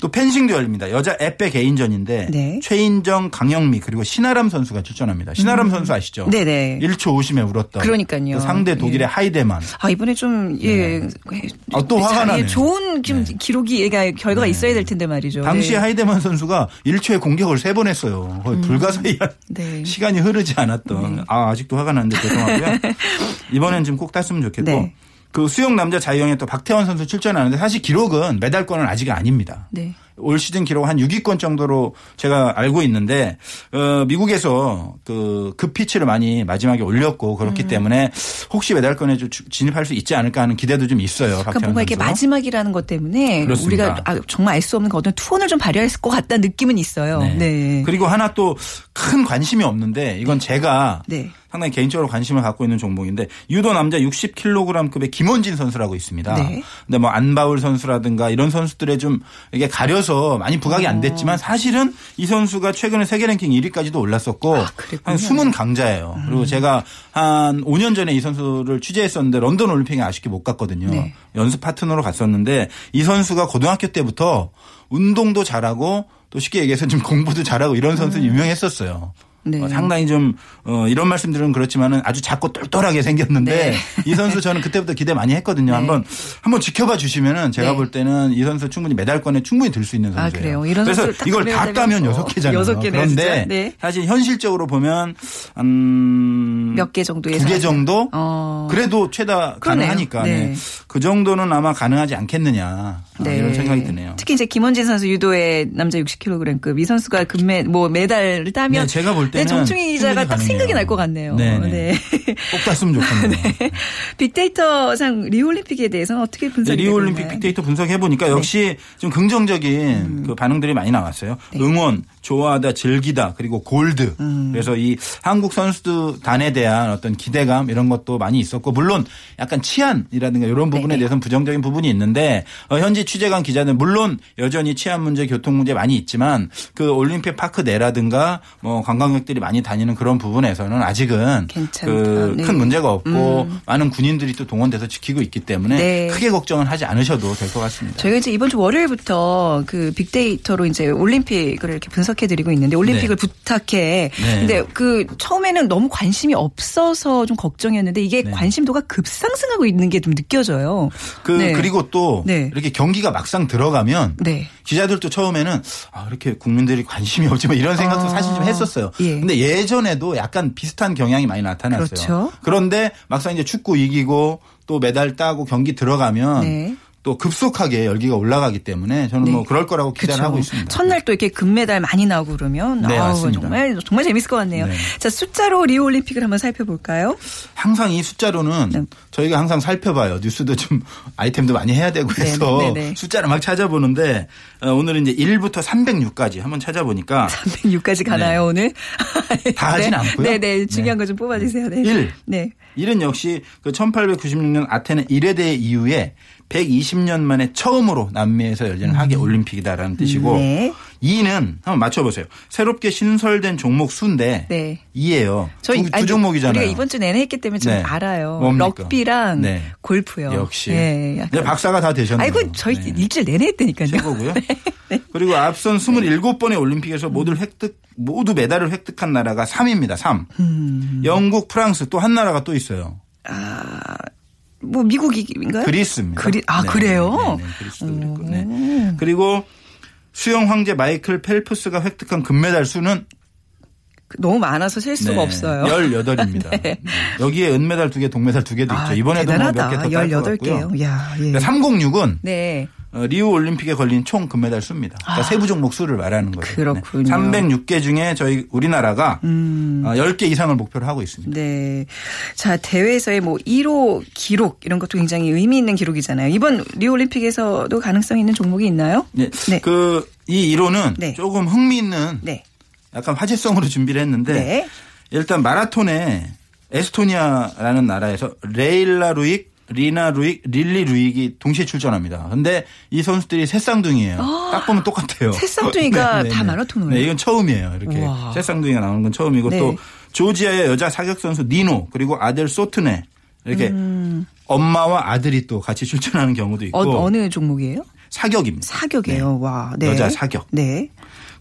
Speaker 4: 또 펜싱도 열립니다. 여자 에페 개인전인데
Speaker 1: 네.
Speaker 4: 최인정, 강영미 그리고 신아람 선수가 출전합니다. 신아람 선수 아시죠?
Speaker 1: 음. 네네.
Speaker 4: 1초 50에 울었던
Speaker 1: 그러니까요.
Speaker 4: 그 상대 독일의
Speaker 1: 예.
Speaker 4: 하이데만.
Speaker 1: 아 이번에 좀 예.
Speaker 4: 아, 또 화가
Speaker 1: 자, 예,
Speaker 4: 나네.
Speaker 1: 좋은 좀 기록이 얘가 결과가 있어야 될 텐데 말이죠.
Speaker 4: 당시
Speaker 1: 네.
Speaker 4: 하이데만 선수가 1초에 공격을 3번 했어요. 거의 불가사의한
Speaker 1: 네.
Speaker 4: 시간이 흐르지 않았던. 아, 아직도 화가 나는데 죄송하고요. 이번엔 좀 꼭 땄으면 좋겠고.
Speaker 1: 네.
Speaker 4: 그 수영 남자 자유형에 또 박태원 선수 출전하는데 사실 기록은 메달권은 아직 아닙니다.
Speaker 1: 네.
Speaker 4: 올 시즌 기록 한 6위권 정도로 제가 알고 있는데 어 미국에서 그 급피치를 많이 마지막에 올렸고 그렇기
Speaker 1: 음.
Speaker 4: 때문에 혹시 메달권에 좀 진입할 수 있지 않을까 하는 기대도 좀 있어요.
Speaker 1: 그러니까 뭔가
Speaker 4: 선수.
Speaker 1: 마지막이라는 것 때문에
Speaker 4: 그렇습니다.
Speaker 1: 우리가 아, 정말 알 수 없는 그 어떤 투혼을 좀 발휘할 것 같다는 느낌은 있어요. 네.
Speaker 4: 그리고 하나 또 큰 관심이 없는데 이건 제가
Speaker 1: 네.
Speaker 4: 상당히 개인적으로 관심을 갖고 있는 종목인데 유도 남자 60kg급의 김원진 선수라고 있습니다.
Speaker 1: 네.
Speaker 4: 근데 뭐 안바울 선수라든가 이런 선수들의 좀 이게 가려서 많이 부각이
Speaker 1: 어.
Speaker 4: 안 됐지만 사실은 이 선수가 최근에 세계 랭킹 1위까지도 올랐었고
Speaker 1: 아.
Speaker 4: 한 숨은 강자예요. 그리고 제가 한 5년 전에 이 선수를 취재했었는데 런던 올림픽에 아쉽게 못 갔거든요.
Speaker 1: 네.
Speaker 4: 연습 파트너로 갔었는데 이 선수가 고등학교 때부터 운동도 잘하고 또 쉽게 얘기해서 좀 공부도 잘하고 이런 선수 유명했었어요.
Speaker 1: 네.
Speaker 4: 어, 상당히 좀 어, 이런 말씀들은 그렇지만은 아주 작고 똘똘하게 생겼는데
Speaker 1: 네.
Speaker 4: 이 선수 저는 그때부터 기대 많이 했거든요. 한번 한번 지켜봐 주시면은 제가
Speaker 1: 네.
Speaker 4: 볼 때는 이 선수 충분히 메달권에 충분히 들 수 있는
Speaker 1: 아,
Speaker 4: 선수예요.
Speaker 1: 그래요? 이런
Speaker 4: 그래서 이걸 다 따면
Speaker 1: 어,
Speaker 4: 여섯 개잖아요.
Speaker 1: 여섯 개네요,
Speaker 4: 그런데
Speaker 1: 진짜. 네.
Speaker 4: 사실 현실적으로 보면
Speaker 1: 한몇개 정도
Speaker 4: 두 개? 정도
Speaker 1: 어.
Speaker 4: 그래도 최다
Speaker 1: 그러네요.
Speaker 4: 가능하니까
Speaker 1: 네.
Speaker 4: 네. 그 정도는 아마 가능하지 않겠느냐 아, 이런 생각이 드네요.
Speaker 1: 특히 이제 김원진 선수 유도의 남자 60kg급 이 선수가 금메 뭐 메달을 따면
Speaker 4: 네, 제가 볼때 는
Speaker 1: 정충희 기자가 딱. 생각이 날 것 같네요.
Speaker 4: 네, 네. 꼭 땄으면 좋겠네요.
Speaker 1: 빅데이터상 리올림픽에 대해서는 어떻게
Speaker 4: 네,
Speaker 1: 분석이
Speaker 4: 리오올림픽
Speaker 1: 되나요?
Speaker 4: 빅데이터 분석해 보니까 역시 좀 긍정적인
Speaker 1: 음.
Speaker 4: 그 반응들이 많이 나왔어요. 응원, 좋아하다, 즐기다, 그리고 골드.
Speaker 1: 음.
Speaker 4: 그래서 이 한국 선수단에 대한 어떤 기대감 이런 것도 많이 있었고 물론 약간 치안이라든가 이런 부분에
Speaker 1: 네네.
Speaker 4: 대해서는 부정적인 부분이 있는데 어, 현지 취재관 기자들 물론 여전히 치안 문제, 교통 문제 많이 있지만 그 올림픽 파크 내라든가 뭐 관광객들이 많이 다니는 그런 부분에서는 아직은
Speaker 1: 괜찮다.
Speaker 4: 그
Speaker 1: 네.
Speaker 4: 큰 문제가 없고 많은 군인들이 또 동원돼서 지키고 있기 때문에
Speaker 1: 네.
Speaker 4: 크게 걱정은 하지 않으셔도 될 것 같습니다.
Speaker 1: 저희가 이제 이번 주 월요일부터 그 빅데이터로 이제 올림픽을 이렇게 분석 해 드리고 있는데 올림픽을
Speaker 4: 네.
Speaker 1: 부탁해.
Speaker 4: 네.
Speaker 1: 근데 그 처음에는 너무 관심이 없어서 좀 걱정이었는데 이게
Speaker 4: 네.
Speaker 1: 관심도가 급상승하고 있는 게 좀 느껴져요.
Speaker 4: 그
Speaker 1: 네.
Speaker 4: 그리고 또
Speaker 1: 네.
Speaker 4: 이렇게 경기가 막상 들어가면
Speaker 1: 네.
Speaker 4: 기자들도 처음에는 아 이렇게 국민들이 관심이 없지만 이런 생각도
Speaker 1: 아.
Speaker 4: 사실 좀 했었어요.
Speaker 1: 예.
Speaker 4: 근데 예전에도 약간 비슷한 경향이 많이 나타났어요.
Speaker 1: 그렇죠.
Speaker 4: 그런데 막상 이제 축구 이기고 또 메달 따고 경기 들어가면
Speaker 1: 네.
Speaker 4: 또 급속하게 열기가 올라가기 때문에 저는 뭐 그럴 거라고 기대를
Speaker 1: 네. 그쵸.
Speaker 4: 하고 있습니다.
Speaker 1: 첫날 또 이렇게 금메달 많이 나오고 그러면
Speaker 4: 네,
Speaker 1: 아우,
Speaker 4: 맞습니다.
Speaker 1: 정말 정말 재밌을 것 같네요.
Speaker 4: 네.
Speaker 1: 자 숫자로 리오 올림픽을 한번 살펴볼까요?
Speaker 4: 항상 이 숫자로는
Speaker 1: 네.
Speaker 4: 저희가 항상 살펴봐요. 뉴스도 좀 아이템도 많이 해야 되고
Speaker 1: 네,
Speaker 4: 해서
Speaker 1: 네, 네.
Speaker 4: 숫자를 막 찾아보는데 어, 오늘은 이제 1부터 306까지 한번 찾아보니까
Speaker 1: 306까지 가나요 오늘?
Speaker 4: 다 하진
Speaker 1: 네.
Speaker 4: 않고요.
Speaker 1: 네네 중요한
Speaker 4: 네.
Speaker 1: 거좀 뽑아주세요. 네.
Speaker 4: 일.
Speaker 1: 네.
Speaker 4: 1은 역시 그 1896년 아테네 1회 대회 이후에 120년 만에 처음으로 남미에서 열리는 하계 올림픽이다라는 뜻이고
Speaker 1: 음. 네.
Speaker 4: 2는 한번 맞춰보세요. 새롭게 신설된 종목 수인데
Speaker 1: 네.
Speaker 4: 2예요.
Speaker 1: 저희
Speaker 4: 두, 두 종목이잖아요.
Speaker 1: 우리가 이번 주 내내 했기 때문에 좀
Speaker 4: 네.
Speaker 1: 알아요.
Speaker 4: 뭡니까?
Speaker 1: 럭비랑
Speaker 4: 네.
Speaker 1: 골프요.
Speaker 4: 역시.
Speaker 1: 네.
Speaker 4: 네, 박사가 다 되셨네요.
Speaker 1: 아이고 저희
Speaker 4: 네.
Speaker 1: 일주일 내내 했다니까요.
Speaker 4: 최고고요. 그리고 앞선 27번의 올림픽에서 모두 획득 모두 메달을 획득한 나라가 3입니다. 3.
Speaker 1: 음.
Speaker 4: 영국, 프랑스 또 한 나라가 또 있어요.
Speaker 1: 뭐 미국인가요?
Speaker 4: 그리스입니다.
Speaker 1: 그리- 아,
Speaker 4: 네,
Speaker 1: 그래요?
Speaker 4: 네, 네, 그리스도 그랬고. 네. 그리고 수영 황제 마이클 펠프스가 획득한 금메달 수는
Speaker 1: 너무 많아서 셀 수가
Speaker 4: 네,
Speaker 1: 없어요.
Speaker 4: 18입니다. 여기에 은메달 2개, 동메달 2개도 있죠.
Speaker 1: 아,
Speaker 4: 이번에도. 뭐몇개더 딸것 같고요.
Speaker 1: 18개요. 야, 예.
Speaker 4: 그러니까 306은
Speaker 1: 네.
Speaker 4: 어, 리우 올림픽에 걸린 총 금메달 수입니다. 그러니까 세부 종목 수를 말하는 거예요.
Speaker 1: 아. 그렇군요. 음.
Speaker 4: 306개 중에 저희 우리나라가 어, 10개 이상을 목표로 하고 있습니다.
Speaker 1: 네. 자, 대회에서의 뭐 1호 기록 이런 것도 굉장히 의미 있는 기록이잖아요. 이번 리오 올림픽에서도 가능성 있는 종목이 있나요?
Speaker 4: 네.
Speaker 1: 네.
Speaker 4: 그, 이 이론은
Speaker 1: 네.
Speaker 4: 조금 흥미 있는
Speaker 1: 네.
Speaker 4: 약간 화제성으로 준비를 했는데
Speaker 1: 네.
Speaker 4: 일단 마라톤에 에스토니아라는 나라에서 레일라 루익, 리나 루익, 릴리 루익이 동시에 출전합니다. 근데 이 선수들이 세 쌍둥이에요. 딱 보면 똑같아요.
Speaker 1: 아, 세 쌍둥이가 다 마라톤을
Speaker 4: 네, 이건 처음이에요. 이렇게
Speaker 1: 우와.
Speaker 4: 세 쌍둥이가 나오는 건 처음이고
Speaker 1: 네.
Speaker 4: 또 조지아의 여자 사격 선수 니노 그리고 아들 소트네 이렇게 엄마와 아들이 또 같이 출전하는 경우도 있고
Speaker 1: 음. 어, 어느 종목이에요?
Speaker 4: 사격입니다.
Speaker 1: 사격이에요. 와. 네.
Speaker 4: 여자 사격.
Speaker 1: 네.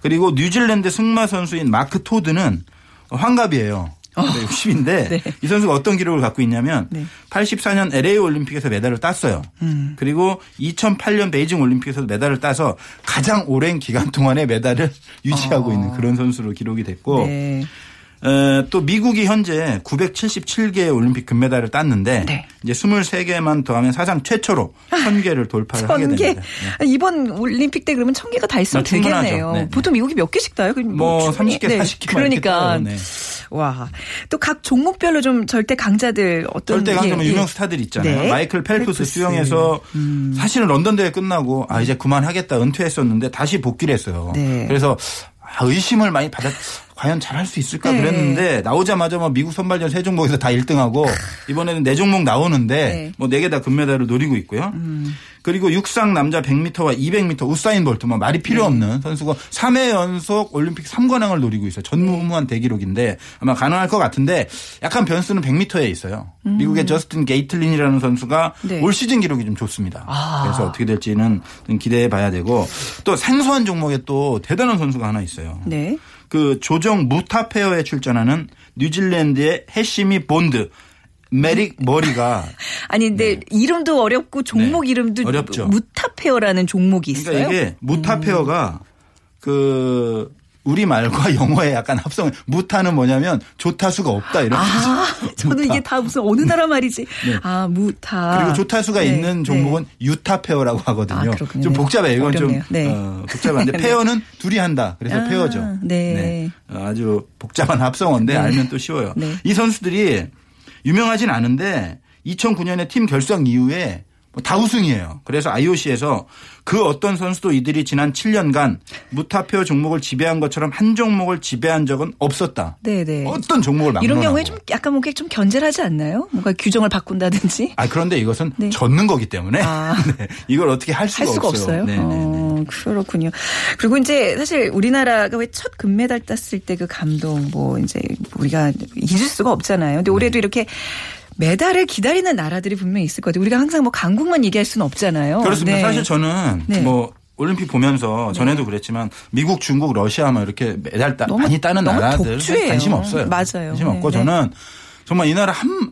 Speaker 4: 그리고 뉴질랜드 승마 선수인 마크 토드는 환갑이에요. 60인데
Speaker 1: 네.
Speaker 4: 이 선수가 어떤 기록을 갖고 있냐면
Speaker 1: 네.
Speaker 4: 84년 LA 올림픽에서 메달을 땄어요.
Speaker 1: 음.
Speaker 4: 그리고 2008년 베이징 올림픽에서도 메달을 따서 가장 오랜 기간 동안에 메달을 유지하고 있는 그런 선수로 기록이 됐고
Speaker 1: 어. 네.
Speaker 4: 어, 또 미국이 현재 977개의 올림픽 금메달을 땄는데
Speaker 1: 네.
Speaker 4: 이제 23개만 더하면 사상 최초로 1000개를 돌파를 하게. 됩니다. 네.
Speaker 1: 이번 올림픽 때 그러면 천 개가 다 있으면
Speaker 4: 아.
Speaker 1: 되겠네요.
Speaker 4: 네, 네.
Speaker 1: 보통 미국이 몇 개씩 따요?
Speaker 4: 뭐
Speaker 1: 충분히-
Speaker 4: 30개, 40개 만 이렇게
Speaker 1: 그러니까.
Speaker 4: 네.
Speaker 1: 와. 또 각 종목별로 좀 절대 강자들 어떤
Speaker 4: 절대 강자면
Speaker 1: 예,
Speaker 4: 유명
Speaker 1: 예.
Speaker 4: 스타들 있잖아요.
Speaker 1: 네.
Speaker 4: 마이클 펠프스,
Speaker 1: 펠프스. 음.
Speaker 4: 수영에서 사실은 런던 대회 끝나고 아 이제 그만하겠다 은퇴했었는데 다시 복귀를 했어요.
Speaker 1: 네.
Speaker 4: 그래서 아, 의심을 많이 받았. 과연 잘할 수 있을까
Speaker 1: 네.
Speaker 4: 그랬는데 나오자마자 뭐 미국 선발전 세 종목에서 다 1등하고 이번에는 네 종목 나오는데
Speaker 1: 네. 음.
Speaker 4: 뭐네 개 다 금메달을 노리고 있고요. 그리고 육상 남자 100m와 200m 우사인 볼트 뭐 말이 필요
Speaker 1: 네.
Speaker 4: 없는 선수가 3회 연속 올림픽 3관왕을 노리고 있어요. 전무후무한 대기록인데 아마 가능할 것 같은데 약간 변수는 100m에 있어요. 미국의 저스틴 게이틀린이라는 선수가
Speaker 1: 음. 네.
Speaker 4: 올 시즌 기록이 좀 좋습니다.
Speaker 1: 아.
Speaker 4: 그래서 어떻게 될지는 좀 기대해 봐야 되고 또 생소한 종목에 또 대단한 선수가 하나 있어요.
Speaker 1: 네.
Speaker 4: 그 조정 무타 페어에 출전하는 뉴질랜드의 해미시 본드 에릭 머리가
Speaker 1: 아니 근데 이름도 어렵고 종목
Speaker 4: 네.
Speaker 1: 이름도
Speaker 4: 어렵죠.
Speaker 1: 무타 페어라는 종목이 있어요.
Speaker 4: 그러니까 이게 무타 페어가 그 우리 말과 영어의 약간 합성 무타는 뭐냐면 조타수가 없다 이런
Speaker 1: 아,
Speaker 4: 뜻이죠.
Speaker 1: 저는
Speaker 4: 무타.
Speaker 1: 이게 다 무슨 어느 나라 말이지. 아, 무타.
Speaker 4: 그리고 조타수가
Speaker 1: 네,
Speaker 4: 있는
Speaker 1: 네.
Speaker 4: 종목은 유타 페어라고 하거든요.
Speaker 1: 아.
Speaker 4: 좀
Speaker 1: 네.
Speaker 4: 복잡해요. 이건
Speaker 1: 어렵네요.
Speaker 4: 좀
Speaker 1: 네.
Speaker 4: 어, 복잡한데
Speaker 1: 네.
Speaker 4: 페어는 둘이 한다. 그래서
Speaker 1: 아,
Speaker 4: 페어죠.
Speaker 1: 네.
Speaker 4: 어, 아주 복잡한 합성어인데 알면 또 쉬워요.
Speaker 1: 네.
Speaker 4: 이 선수들이 유명하진 않은데 2009년에 팀 결성 이후에 뭐 다 우승이에요. 그래서 IOC에서 그 어떤 선수도 이들이 지난 7년간 무타페어 종목을 지배한 것처럼 한 종목을 지배한 적은 없었다.
Speaker 1: 네네.
Speaker 4: 어떤 종목을 막론하고.
Speaker 1: 이런 경우에 좀 약간 뭔가 좀 견제하지 않나요? 뭔가 규정을 바꾼다든지.
Speaker 4: 아 그런데 이것은
Speaker 1: 네.
Speaker 4: 젖는 거기 때문에
Speaker 1: 아.
Speaker 4: 네, 이걸 어떻게 할 수가,
Speaker 1: 할 수가 없어요.
Speaker 4: 네, 네, 네.
Speaker 1: 어, 그렇군요. 그리고 이제 사실 우리나라가 왜 첫 금메달 땄을 때 그 감동 뭐 이제 우리가 잊을 수가 없잖아요.
Speaker 4: 네.
Speaker 1: 근데 올해도 이렇게 메달을 기다리는 나라들이 분명히 있을 것 같아요. 우리가 항상 뭐 강국만 얘기할 수는 없잖아요.
Speaker 4: 그렇습니다.
Speaker 1: 네.
Speaker 4: 사실 저는
Speaker 1: 네.
Speaker 4: 뭐 올림픽 보면서 전에도 그랬지만 미국, 중국, 러시아 뭐 이렇게 메달 따,
Speaker 1: 너무-
Speaker 4: 많이 따는 나라들. 관심 없어요.
Speaker 1: 맞아요.
Speaker 4: 관심 없고
Speaker 1: 네, 네.
Speaker 4: 저는 정말 이 나라 한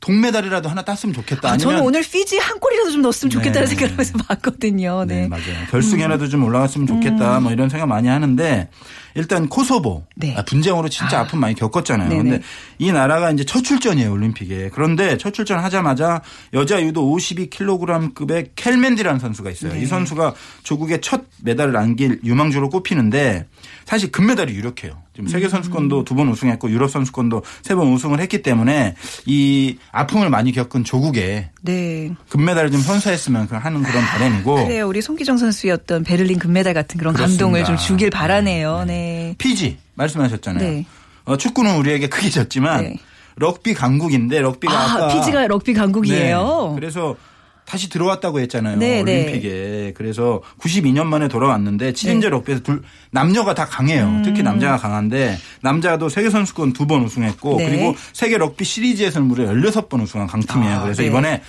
Speaker 4: 동메달이라도 하나 땄으면 좋겠다.
Speaker 1: 아,
Speaker 4: 아니면
Speaker 1: 저는 오늘 피지 한 골이라도 좀 넣었으면 좋겠다는
Speaker 4: 네.
Speaker 1: 생각을 하면서 봤거든요.
Speaker 4: 네,
Speaker 1: 네.
Speaker 4: 맞아요. 결승에라도 좀 올라갔으면 좋겠다. 뭐 이런 생각 많이 하는데 일단 코소보
Speaker 1: 네.
Speaker 4: 아, 분쟁으로 진짜 아. 픔 많이 겪었잖아요.
Speaker 1: 네네.
Speaker 4: 근데 이 나라가 이제 첫 출전이에요 올림픽에. 그런데 첫 출전 하자마자 여자 유도 52kg급의 켈멘디라는 선수가 있어요.
Speaker 1: 네.
Speaker 4: 이 선수가 조국의 첫 메달을 안길 유망주로 꼽히는데 사실 금메달이 유력해요. 지금 세계 선수권도 두 번 우승했고 유럽 선수권도 세 번 우승을 했기 때문에 이 아픔을 많이 겪은 조국에
Speaker 1: 네.
Speaker 4: 금메달을 좀 선사했으면 하는 그런 바람이고
Speaker 1: 그래요. 우리 송기정 선수였던 베를린 금메달 같은 그런
Speaker 4: 그렇습니다.
Speaker 1: 감동을 좀 주길 바라네요. 네.
Speaker 4: 피지 말씀하셨잖아요.
Speaker 1: 네.
Speaker 4: 어, 축구는 우리에게 크게 졌지만
Speaker 1: 네.
Speaker 4: 럭비 강국인데 럭비가
Speaker 1: 아,
Speaker 4: 까
Speaker 1: 피지가 럭비 강국이에요.
Speaker 4: 네. 그래서 다시 들어왔다고 했잖아요.
Speaker 1: 네, 네.
Speaker 4: 올림픽에. 그래서 92년 만에 돌아왔는데 7인제 럭비에서 둘 남녀가 다 강해요.
Speaker 1: 음.
Speaker 4: 특히 남자가 강한데 남자도 세계 선수권 두 번 우승했고
Speaker 1: 네.
Speaker 4: 그리고 세계 럭비 시리즈에서는 무려 16번 우승한 강팀이에요.
Speaker 1: 아,
Speaker 4: 그래서
Speaker 1: 네.
Speaker 4: 이번에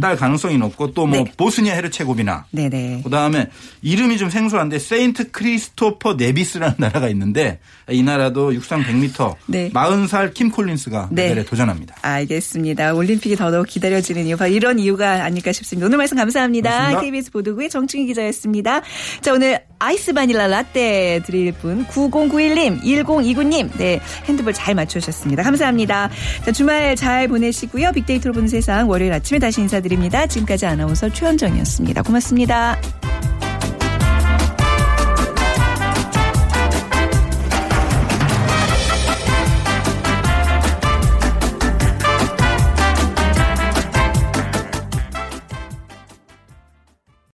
Speaker 4: 딸 가능성이 높고 또뭐
Speaker 1: 네.
Speaker 4: 보스니아 헤르체고비나
Speaker 1: 네네.
Speaker 4: 그다음에 이름이 좀 생소한데 세인트 크리스토퍼 네비스라는 나라가 있는데 이 나라도 육상 100m
Speaker 1: 네.
Speaker 4: 40살 킴 콜린스가
Speaker 1: 네.
Speaker 4: 메달에 도전합니다.
Speaker 1: 알겠습니다. 올림픽이 더더욱 기다려지는 이유, 바로 이런 이유가 아닐까 싶습니다. 오늘 말씀 감사합니다.
Speaker 4: 고맙습니다.
Speaker 1: KBS 보도국의 정충희 기자였습니다. 자, 오늘 아이스 바닐라 라떼 드릴 분 9091님, 1029님, 네, 핸드볼 잘 맞추셨습니다. 감사합니다. 자, 주말 잘 보내시고요. 빅데이터로 보는 세상 월요일 아침에 다시 인사드립니다. 지금까지 아나운서 최현정이었습니다. 고맙습니다.